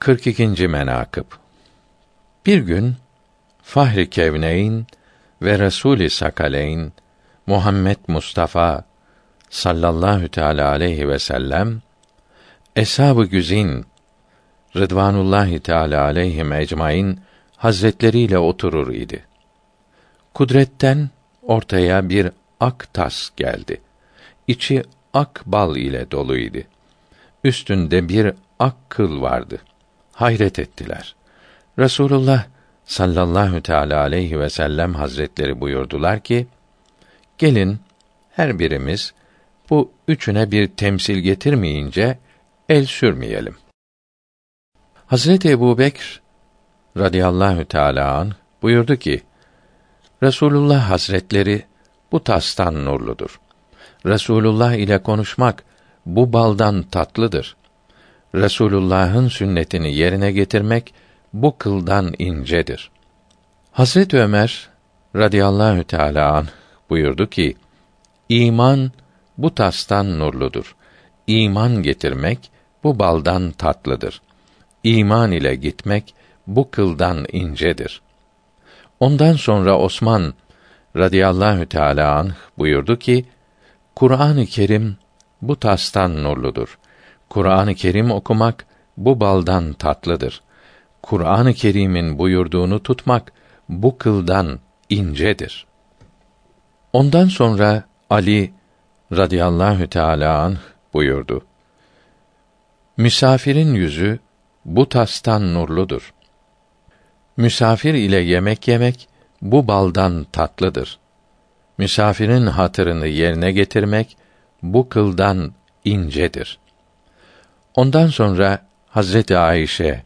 42. menakıb Bir gün Fahri Kevneyn ve Resûl-i Sakaleyn Muhammed Mustafa sallallahu teala aleyhi ve sellem Eshab-ı Güzin Rıdvanullahi Teala aleyhim ecmaîn hazretleriyle oturur idi. Kudretten ortaya bir ak tas geldi. İçi ak bal ile doluydu. Üstünde bir ak kıl vardı. Hayret ettiler. Resulullah sallallahu teala aleyhi ve sellem hazretleri buyurdular ki: Gelin her birimiz bu üçüne bir temsil getirmeyince el sürmeyelim. Hazreti Ebu Bekr radıyallahu teâlâ an buyurdu ki, Resulullah Hazretleri bu tastan nurludur. Resulullah ile konuşmak bu baldan tatlıdır. Resulullah'ın sünnetini yerine getirmek bu kıldan incedir. Hazret Ömer radıyallahu teâlâ an buyurdu ki, İman bu tastan nurludur. İman getirmek bu baldan tatlıdır. İman ile gitmek bu kıldan incedir. Ondan sonra Osman radıyallahu teâlâ anh buyurdu ki, Kur'an-ı Kerim bu tastan nurludur. Kur'an-ı Kerim okumak bu baldan tatlıdır. Kur'an-ı Kerim'in buyurduğunu tutmak bu kıldan incedir. Ondan sonra Ali radıyallahu teâlâ anh buyurdu. Misafirin yüzü bu tastan nurludur. Misafir ile yemek yemek bu baldan tatlıdır. Misafirin hatırını yerine getirmek bu kıldan incedir. Ondan sonra Hazreti Ayşe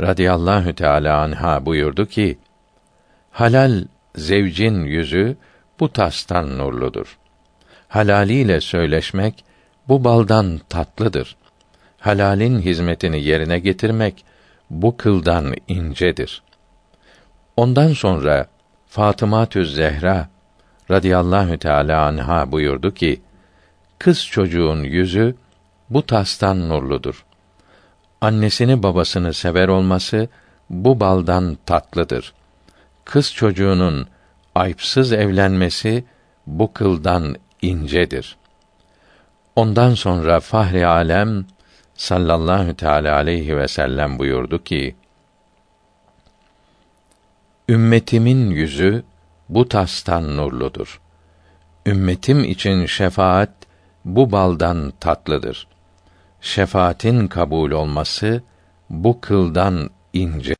radıyallahu teala anha buyurdu ki: Halal zevcin yüzü bu tastan nurludur. Halaliyle söyleşmek bu baldan tatlıdır. Halalin hizmetini yerine getirmek bu kıldan incedir. Ondan sonra Fatıma Tüz Zehra radıyallahu teala anha buyurdu ki: Kız çocuğun yüzü bu tastan nurludur. Annesini babasını sever olması bu baldan tatlıdır. Kız çocuğunun ayıpsız evlenmesi bu kıldan incedir. Ondan sonra Fahri Alem sallallahu teala aleyhi ve sellem buyurdu ki: Ümmetimin yüzü bu tastan nurludur. Ümmetim için şefaat bu baldan tatlıdır. Şefaatin kabul olması bu kıldan ince